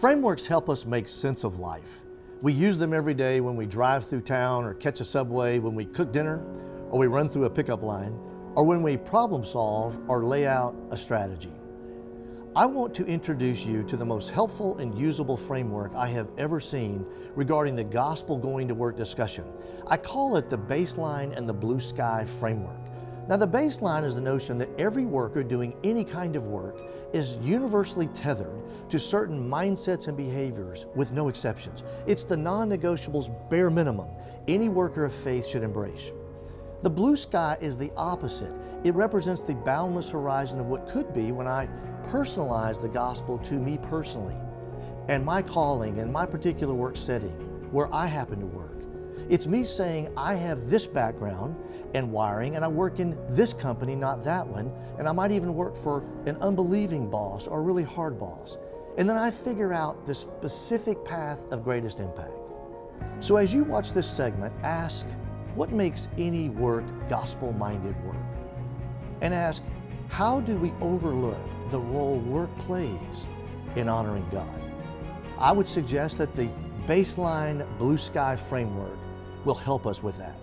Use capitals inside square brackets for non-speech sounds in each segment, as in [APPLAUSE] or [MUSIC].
Frameworks help us make sense of life. We use them every day when we drive through town or catch a subway, when we cook dinner, or we run through a pickup line, or when we problem solve or lay out a strategy. I want to introduce you to the most helpful and usable framework I have ever seen regarding the gospel going to work discussion. I call it the baseline and the blue sky framework. Now, the baseline is the notion that every worker doing any kind of work is universally tethered to certain mindsets and behaviors with no exceptions. It's the non negotiables bare minimum any worker of faith should embrace. The blue sky is the opposite. It represents the boundless horizon of what could be when I personalize the gospel to me personally and my calling and my particular work setting where I happen to work. It's me saying, I have this background and wiring, and I work in this company, not that one, and I might even work for an unbelieving boss or a really hard boss. And then I figure out the specific path of greatest impact. So as you watch this segment, ask, what makes any work gospel minded work? And ask, how do we overlook the role work plays in honoring God? I would suggest that the baseline blue sky framework will help us with that.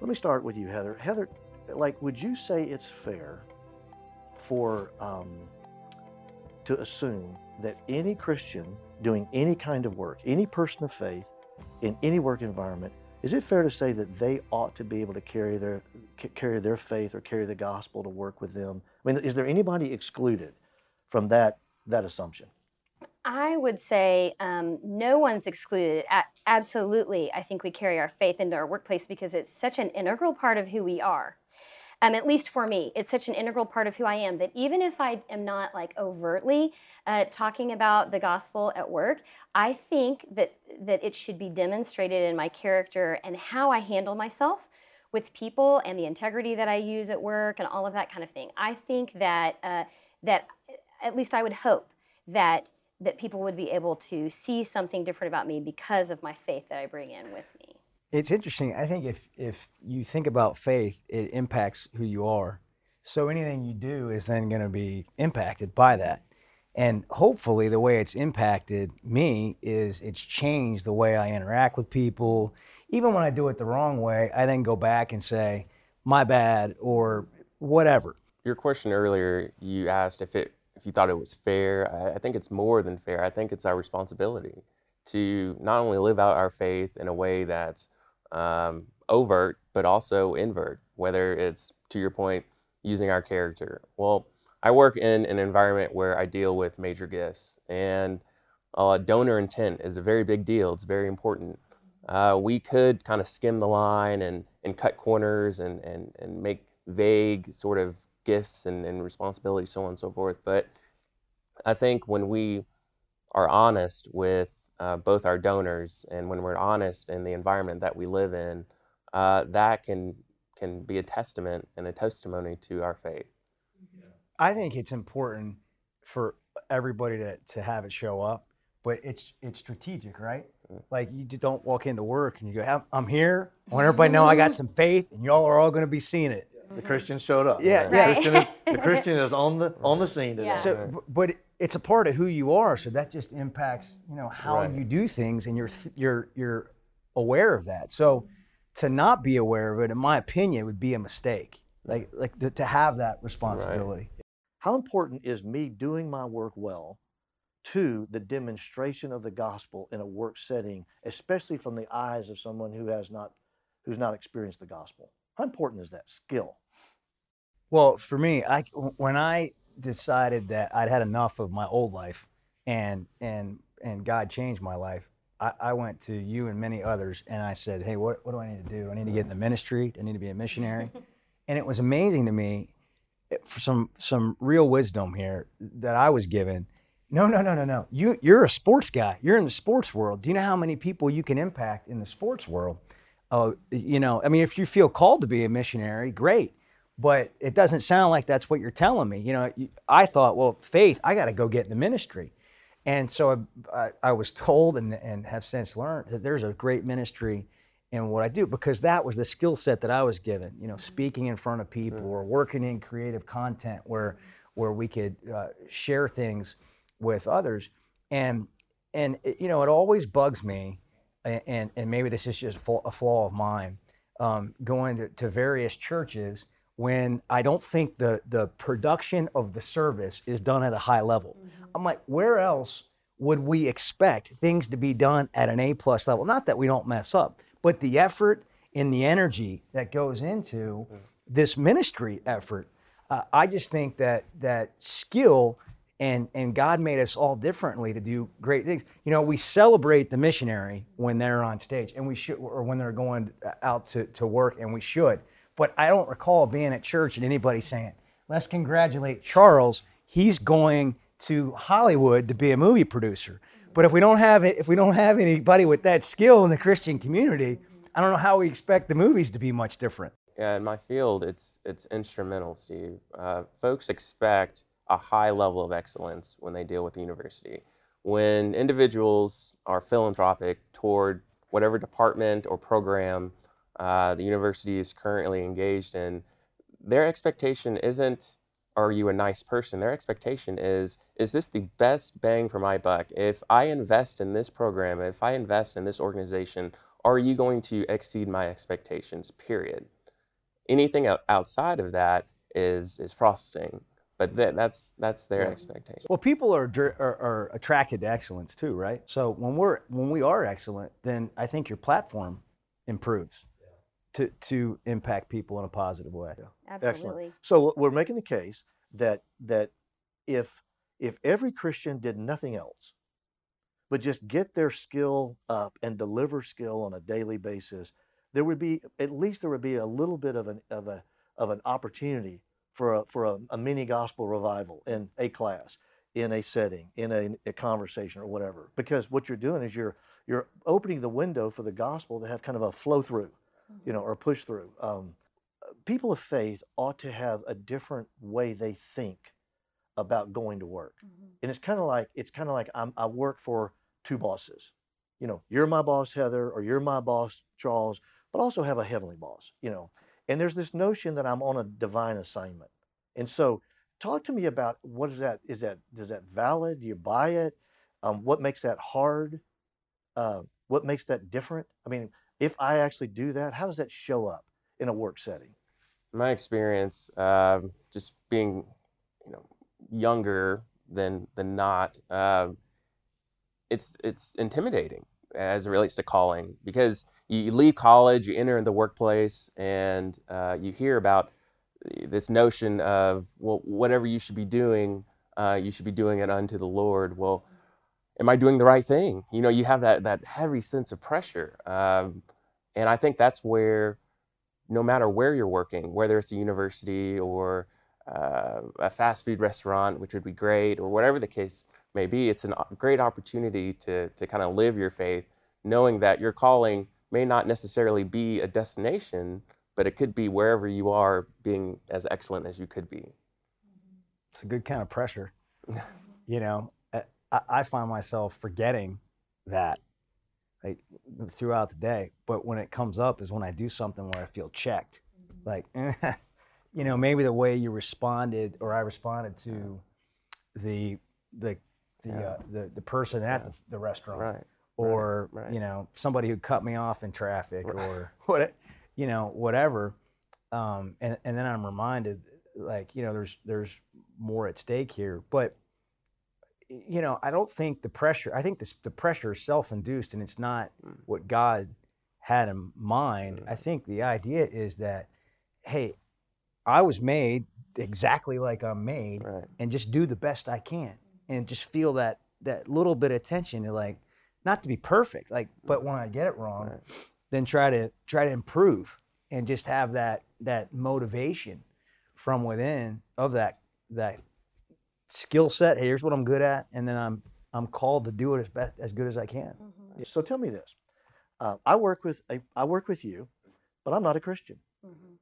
Let me start with you, Heather. Heather, like, would you say it's fair for um, to assume that any Christian doing any kind of work, any person of faith in any work environment, is it fair to say that they ought to be able to carry their carry their faith or carry the gospel to work with them? I mean, is there anybody excluded from that that assumption? I would say um, no one's excluded. A- absolutely, I think we carry our faith into our workplace because it's such an integral part of who we are. Um, at least for me, it's such an integral part of who I am that even if I am not like overtly uh, talking about the gospel at work, I think that that it should be demonstrated in my character and how I handle myself with people and the integrity that I use at work and all of that kind of thing. I think that uh, that at least I would hope that that people would be able to see something different about me because of my faith that I bring in with me. It's interesting. I think if if you think about faith, it impacts who you are. So anything you do is then going to be impacted by that. And hopefully, the way it's impacted me is it's changed the way I interact with people. Even when I do it the wrong way, I then go back and say, "My bad," or whatever. Your question earlier, you asked if it if you thought it was fair. I, I think it's more than fair. I think it's our responsibility to not only live out our faith in a way that's um, overt, but also invert, whether it's, to your point, using our character. Well, I work in an environment where I deal with major gifts, and uh, donor intent is a very big deal. It's very important. Uh, we could kind of skim the line and, and cut corners and, and, and make vague sort of gifts and, and responsibilities, so on and so forth. But I think when we are honest with uh, both our donors and when we're honest in the environment that we live in, uh, that can can be a testament and a testimony to our faith. I think it's important for everybody to, to have it show up, but it's it's strategic, right? Mm. Like you don't walk into work and you go, "I'm- "I'm here. I want everybody to know I got some faith, and y'all are all going to be seeing it." The Christian showed up. Yeah, the yeah. Christian is, the [LAUGHS] Christian is on the on the scene today. Yeah. So, b- but it- it's a part of who you are, so that just impacts, you know, how Right. you do things, and you're th- you're you're aware of that. So, to not be aware of it, in my opinion, would be a mistake. Like like to, to have that responsibility. How important is me doing my work well to the demonstration of the gospel in a work setting, especially from the eyes of someone who has not who's not experienced the gospel? How important is that skill? Well, for me, I when I decided that I'd had enough of my old life, and and and God changed my life, I, I went to you and many others, and I said, "Hey, what what do I need to do? I need to get in the ministry. I need to be a missionary." [LAUGHS] and it was amazing to me, eh, for some some real wisdom here that I was given. No, no, no, no, no. You you're a sports guy. You're in the sports world. Do you know how many people you can impact in the sports world? oh, you know, I mean, if you feel called to be a missionary, great. But it doesn't sound like that's what you're telling me. You know, I thought, well, faith, I got to go get in the ministry. And so I, I, I was told and, and have since learned that there's a great ministry in what I do because that was the skill set that I was given. You know, speaking in front of people or working in creative content where where we could uh, share things with others. And and it, you know, it always bugs me, and and maybe this is just a flaw of mine, um, going to, to various churches when I don't think the the production of the service is done at a high level. Mm-hmm. I'm like, where else would we expect things to be done at an A plus level? Not that we don't mess up, but the effort and the energy that goes into mm-hmm. this ministry effort. Uh, I just think that that skill and and God made us all differently to do great things. You know, we celebrate the missionary when they're on stage, and we should, or when they're going out to, to work, and we should. But I don't recall being at church and anybody saying, "Let's congratulate Charles. He's going to Hollywood to be a movie producer." But if we don't have it, if we don't have anybody with that skill in the Christian community, I don't know how we expect the movies to be much different. Yeah, in my field, it's it's instrumental, Steve. Uh, folks expect a high level of excellence when they deal with the university. When individuals are philanthropic toward whatever department or program uh, the university is currently engaged in, their expectation isn't, are you a nice person? Their expectation is, is this the best bang for my buck? If I invest in this program, if I invest in this organization, are you going to exceed my expectations, period? Anything outside of that is, is frosting but that's that's their yeah. expectation. Well, people are, are, are attracted to excellence too, right? So when we're when we are excellent, then I think your platform improves. To to impact people in a positive way. Yeah. Absolutely. Excellent. So we're making the case that that if if every Christian did nothing else but just get their skill up and deliver skill on a daily basis, there would be at least there would be a little bit of an of a of an opportunity for a, for a, a mini gospel revival in a class, in a setting, in a, a, conversation or whatever. Because what you're doing is you're you're opening the window for the gospel to have kind of a flow through, you know, or push through. Um, people of faith ought to have a different way they think about going to work, mm-hmm. and it's kind of like it's kind of like I'm, I work for two bosses. You know, you're my boss, Heather, or you're my boss, Charles, but also have a heavenly boss. You know, and there's this notion that I'm on a divine assignment. And so talk to me about what is that? Is that is that valid? Do you buy it? Um, what makes that hard? Uh, what makes that different? I mean, if I actually do that, how does that show up in a work setting? My experience, uh, just being, you know, younger than than not, uh, it's it's intimidating as it relates to calling because you leave college, you enter the workplace, and uh, you hear about this notion of well, whatever you should be doing, uh, you should be doing it unto the Lord. Well, am I doing the right thing? You know, you have that that heavy sense of pressure, um, and I think that's where, no matter where you're working, whether it's a university or uh, a fast food restaurant, which would be great, or whatever the case may be, it's a great opportunity to to kind of live your faith, knowing that your calling may not necessarily be a destination, but it could be wherever you are being as excellent as you could be. It's a good kind of pressure. [LAUGHS] you know, I, I, find myself forgetting that like throughout the day, but when it comes up is when I do something where I feel checked. Mm-hmm. Like, [LAUGHS] you know, maybe the way you responded or I responded to the the the yeah. uh, the, the person at yeah. the, the restaurant. Right or right, right. you know somebody who cut me off in traffic right. or [LAUGHS] what you know whatever um, and, and then i'm reminded like you know there's there's more at stake here but you know i don't think the pressure i think this, the pressure is self-induced and it's not mm. what god had in mind mm. i think the idea is that hey i was made exactly like i'm made and just do the best i can and just feel that that little bit of tension like not to be perfect, like, but when I get it wrong, right. then try to try to improve and just have that that motivation from within of that that skill set. Hey, here's what I'm good at, and then I'm I'm called to do it as best as good as I can. Mm-hmm. So tell me this: Uh, I work with a, I work with you, but I'm not a Christian. Mhm.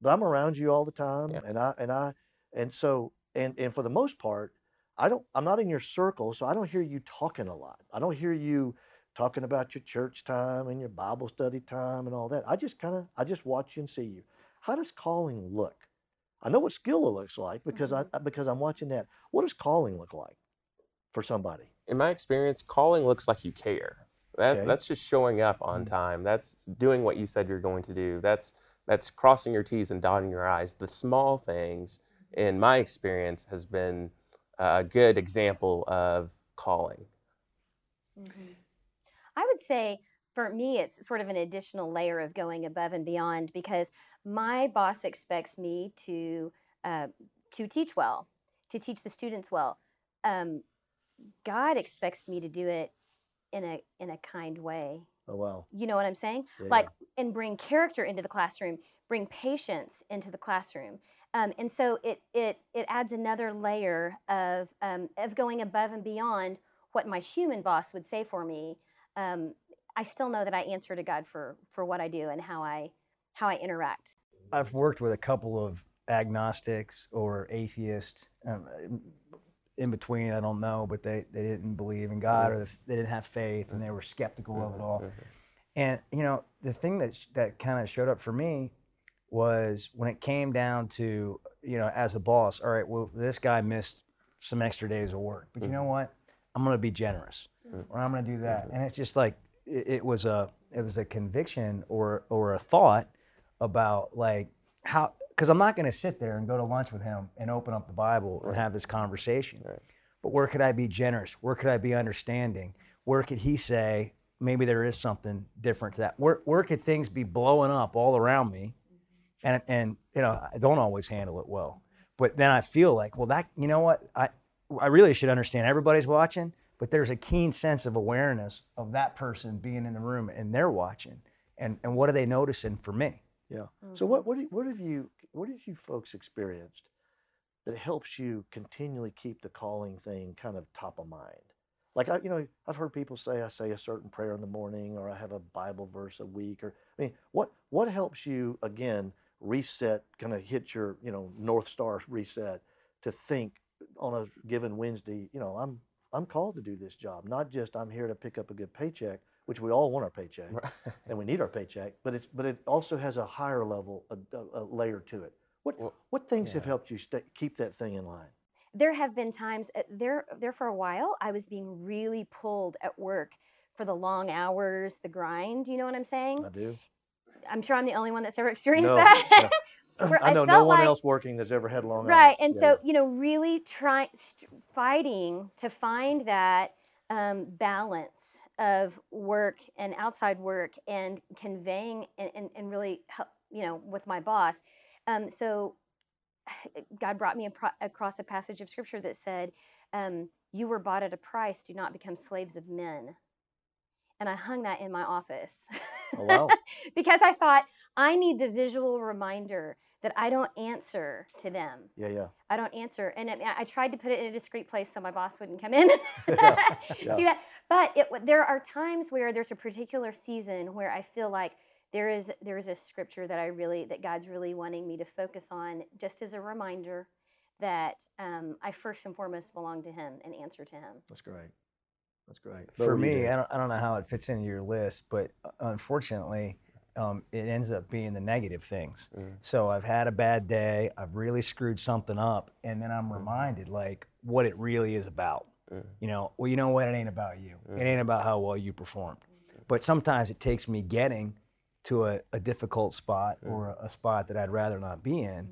But I'm around you all the time, Yeah. and I and I and so and and for the most part, I don't. I'm not in your circle, so I don't hear you talking a lot. I don't hear you talking about your church time and your Bible study time and all that. I just kind of I just watch you and see you. How does calling look? I know what skill looks like because I because I'm watching that. What does calling look like for somebody? in my experience, calling looks like you care. That, Okay. That's just showing up on Mm. time. That's doing what you said you're going to do. That's that's crossing your T's and dotting your I's. The small things, in my experience, has been a good example of calling. Mhm. I would say for me, it's sort of an additional layer of going above and beyond because my boss expects me to uh, to teach well, to teach the students well. Um, God expects me to do it in a in a kind way. Oh wow, You know what I'm saying? Yeah, like and bring character into the classroom, bring patience into the classroom. Um, and so it, it, it adds another layer of, um, of going above and beyond what my human boss would say for me. Um, I still know that I answer to God for, for what I do and how I, how I interact. I've worked with a couple of agnostics or atheists um, in between. I don't know, but they, they didn't believe in God or mm-hmm. they didn't have faith and they were skeptical of it mm-hmm. all. Mm-hmm. And you know, the thing that that kind of showed up for me was when it came down to you know, as a boss, all right, well, this guy missed some extra days of work, but you know what? I'm going to be generous, mm. or I'm going to do that. And it's just like it, it was a it was a conviction or or a thought about like how because I'm not going to sit there and go to lunch with him and open up the Bible and have this conversation. Right. But where could I be generous? Where could I be understanding? Where could he say maybe there is something different to that? Where where could things be blowing up all around me? And and you know I don't always handle it well. But then I feel like well that you know what I I really should understand everybody's watching, but there's a keen sense of awareness of that person being in the room and they're watching. And and what are they noticing for me? yeah. Mm-hmm. So what what you, what have you what have you folks experienced that helps you continually keep the calling thing kind of top of mind? Like I, you know, I've heard people say I say a certain prayer in the morning, or I have a Bible verse a week, or I mean, what what helps you again reset, kind of hit your you know North Star reset to think on a given Wednesday, you know, I'm I'm called to do this job, not just I'm here to pick up a good paycheck, which we all want our paycheck [LAUGHS] and we need our paycheck, but it's but it also has a higher level, a, a, a layer to it. What Well, what things have helped you stay, keep that thing in line? There have been times uh, there there for a while I was being really pulled at work for the long hours, the grind. You know what I'm saying? I do. I'm sure I'm the only one that's ever experienced No, that. [LAUGHS] Where I I know no one like- else working that's ever had long right hours. and Yeah, so you know really trying st- fighting to find that um, balance of work and outside work and conveying and, and, and really help you know with my boss. Um, so [SIGHS] god brought me apro- across a passage of scripture that said um, you were bought at a price do not become slaves of men. And i hung that in my office [LAUGHS] Oh, wow. [LAUGHS] because i thought i need the visual reminder that i don't answer to them yeah, yeah. I don't answer. And I, I tried to put it in a discreet place so my boss wouldn't come in. [LAUGHS] Yeah, [LAUGHS] yeah. See that? But it, there are times where there's a particular season where I feel like there is there is a scripture that I really that God's really wanting me to focus on, just as a reminder that um, I first and foremost belong to Him and answer to Him. That's great. That's great. Bo, For what do you me. I don't, I don't know how it fits into your list, but uh, unfortunately, um, it ends up being the negative things. Mm. So I've had a bad day, I've really screwed something up, and then I'm reminded like what it really is about. Mm. You know, well, you know what? It ain't about you. It ain't about how well you performed. But sometimes it takes me getting to a, a difficult spot or a, a spot that I'd rather not be in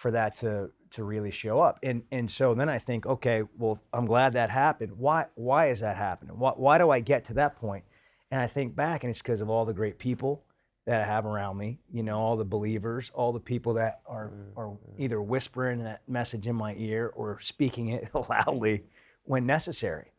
for that to to really show up. And and so then I think, okay, well, I'm glad that happened. Why why is that happening? Why why do I get to that point? And I think back, and it's because of all the great people that I have around me. You know, all the believers, all the people that are mm-hmm. are mm-hmm. either whispering that message in my ear or speaking it [LAUGHS] loudly when necessary.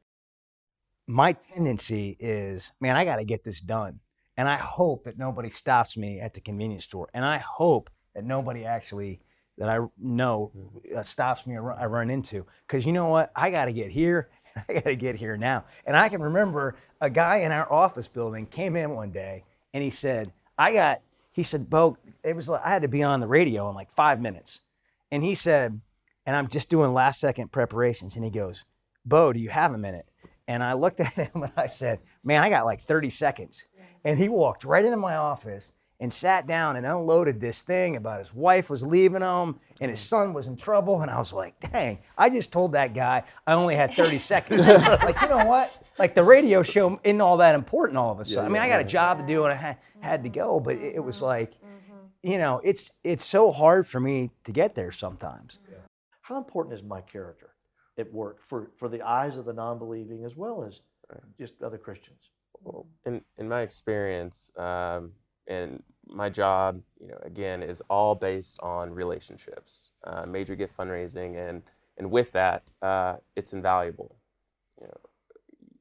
My tendency is, man, I got to get this done. And I hope that nobody stops me at the convenience store. And I hope that nobody actually that I know uh, stops me or I run into. Because you know what? I got to get here [LAUGHS] I got to get here now. And I can remember a guy in our office building came in one day and he said, I got, he said, Bo, it was like, I had to be on the radio in like five minutes. And he said, and I'm just doing last second preparations. And he goes, Bo, do you have a minute? And I looked at [LAUGHS] him and I said, man, I got like 30 seconds. And he walked right into my office and sat down and unloaded this thing about his wife was leaving him and his son was in trouble. And I was like, dang, I just told that guy I only had 30 [LAUGHS] seconds. like, you know what? Like the radio show isn't all that important all of a sudden. I mean, I got a job to do and I ha- had to go, but it, it was like, you know, it's it's so hard for me to get there sometimes. How important is my character at work for, for the eyes of the non believing as well as just other Christians? Well, in in my experience, um, and my job, you know, again, is all based on relationships, uh, major gift fundraising, and and with that, uh, it's invaluable. You know,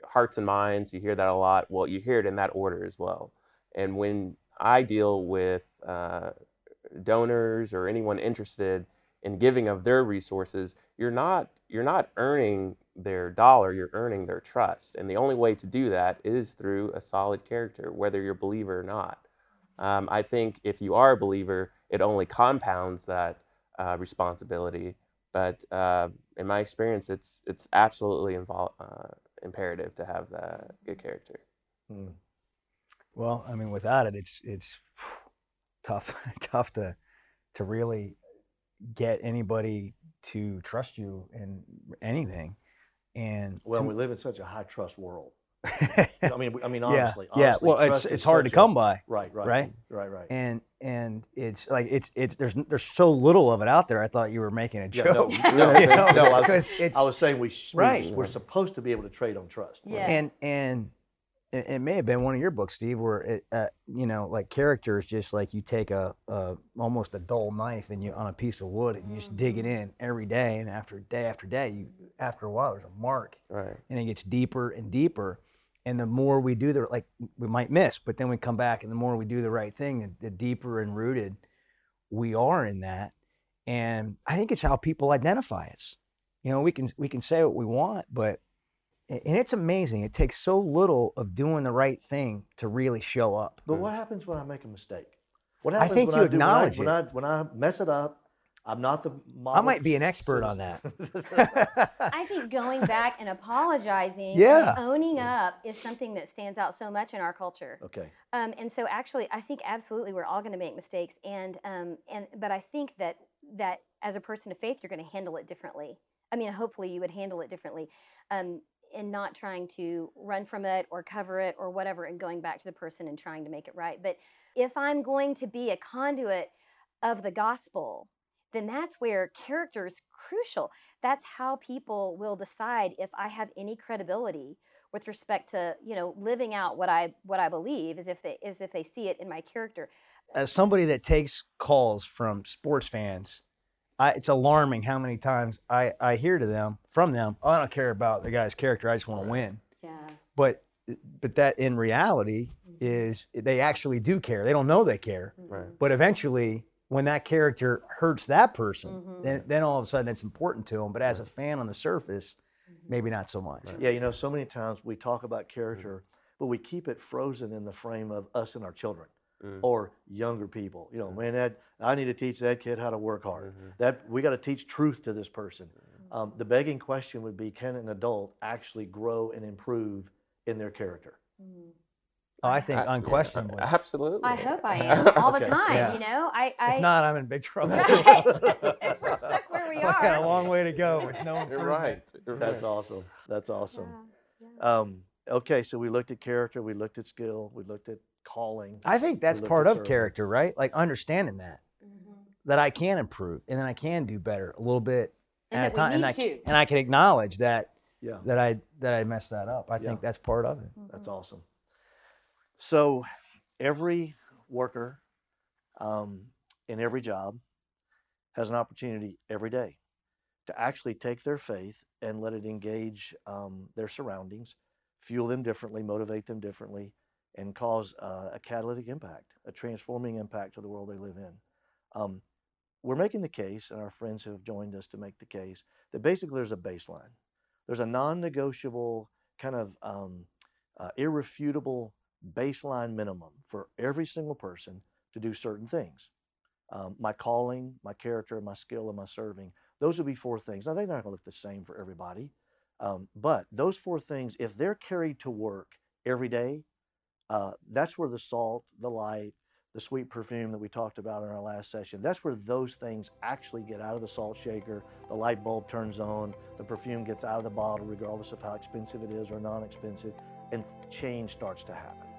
hearts and minds, you hear that a lot. Well, you hear it in that order as well. And when I deal with uh, donors or anyone interested in giving of their resources, you're not you're not earning their dollar, you're earning their trust. And the only way to do that is through a solid character, whether you're a believer or not. Um, I think if you are a believer, it only compounds that uh, responsibility. But uh, in my experience, it's it's absolutely invol- uh, imperative to have that good character. Hmm. Well, I mean, without it, it's it's [SIGHS] tough [LAUGHS] tough to to really get anybody to trust you in anything. And Well, to- we live in such a high trust world. I [LAUGHS] mean, I mean, yeah, honestly, yeah. honestly, Well, it's it's hard to such a- come by, Right, right, right? right, right. and and it's like it's it's there's there's so little of it out there. I thought you were making a Yeah, no, joke, [LAUGHS] no, you know, no, I was- because I was saying we right. we're supposed to be able to trade on trust. Yeah. and and it, it may have been one of your books, Steve, where it, uh, you know, like character is just like you take a, a almost a dull knife and you on a piece of wood and you just dig it in every day, and after day after day, you after a while there's a mark, Right. and it gets deeper and deeper. And the more we do the like, we might miss, but then we come back, and the more we do the right thing, the, the deeper and rooted we are in that. And I think it's how people identify us. You know, we can we can say what we want, but and it's amazing. It takes so little of doing the right thing to really show up. But mm. what happens when I make a mistake? What I think when you I do, when I- acknowledge when. I, when I mess it up? I'm not the. I might be an expert on that. I think going back and apologizing, Yeah. and owning up is something that stands out so much in our culture. okay. Um, and so, actually, I think absolutely we're all going to make mistakes, and um, and but I think that that as a person of faith, you're going to handle it differently. I mean, hopefully, you would handle it differently, um, and not trying to run from it or cover it or whatever, and going back to the person and trying to make it right. But if I'm going to be a conduit of the gospel, then that's where character is crucial. That's how people will decide if I have any credibility with respect to you know living out what I what I believe is if they is if they see it in my character. As somebody that takes calls from sports fans, I, it's alarming how many times I, I hear to them from them, "Oh, I don't care about the guy's character. I just want to win. Yeah. But but that in reality mm-hmm. is they actually do care. They don't know they care. Mm-hmm. Right. But eventually, when that character hurts that person, Mhm. then, then all of a sudden it's important to them. But as a fan on the surface, maybe not so much. Yeah, you know, so many times we talk about character, but we keep it frozen in the frame of us and our children Mm. or younger people. You know, man, that I need to teach that kid how to work hard. Mhm. That we got to teach truth to this person. Um, the begging question would be, can an adult actually grow and improve in their character? Oh, I think I- yeah, unquestionably. absolutely. I hope I am [LAUGHS] all the time. Yeah. You know, I. I if not, I'm in big trouble. Right. [LAUGHS] [LAUGHS] If we're stuck where we I got a long way to go with no You're right. You're That's right. awesome. That's awesome. Yeah, yeah. Um, okay, so we looked at character, we looked at skill, we looked at calling. I think that's part of serving. character, right? Like understanding that Mhm. that I can improve and then I can do better a little bit And at a time, and I to. and I can acknowledge that Yeah, that I that I messed that up. I Yeah. think that's part of it. that's awesome. So every worker um, in every job has an opportunity every day to actually take their faith and let it engage um, their surroundings, fuel them differently, motivate them differently, and cause uh, a catalytic impact, a transforming impact to the world they live in. Um, we're making the case, and our friends have joined us to make the case, that basically there's a baseline. There's a non-negotiable kind of um, uh, irrefutable baseline minimum for every single person to do certain things. Um, my calling, my character, my skill, and my serving. Those would be four things. Now they're not going to look the same for everybody, um, but those four things, if they're carried to work every day, uh, that's where the salt, the light, the sweet perfume that we talked about in our last session, that's where those things actually get out of the salt shaker, the light bulb turns on, the perfume gets out of the bottle, regardless of how expensive it is or non expensive, and change starts to happen.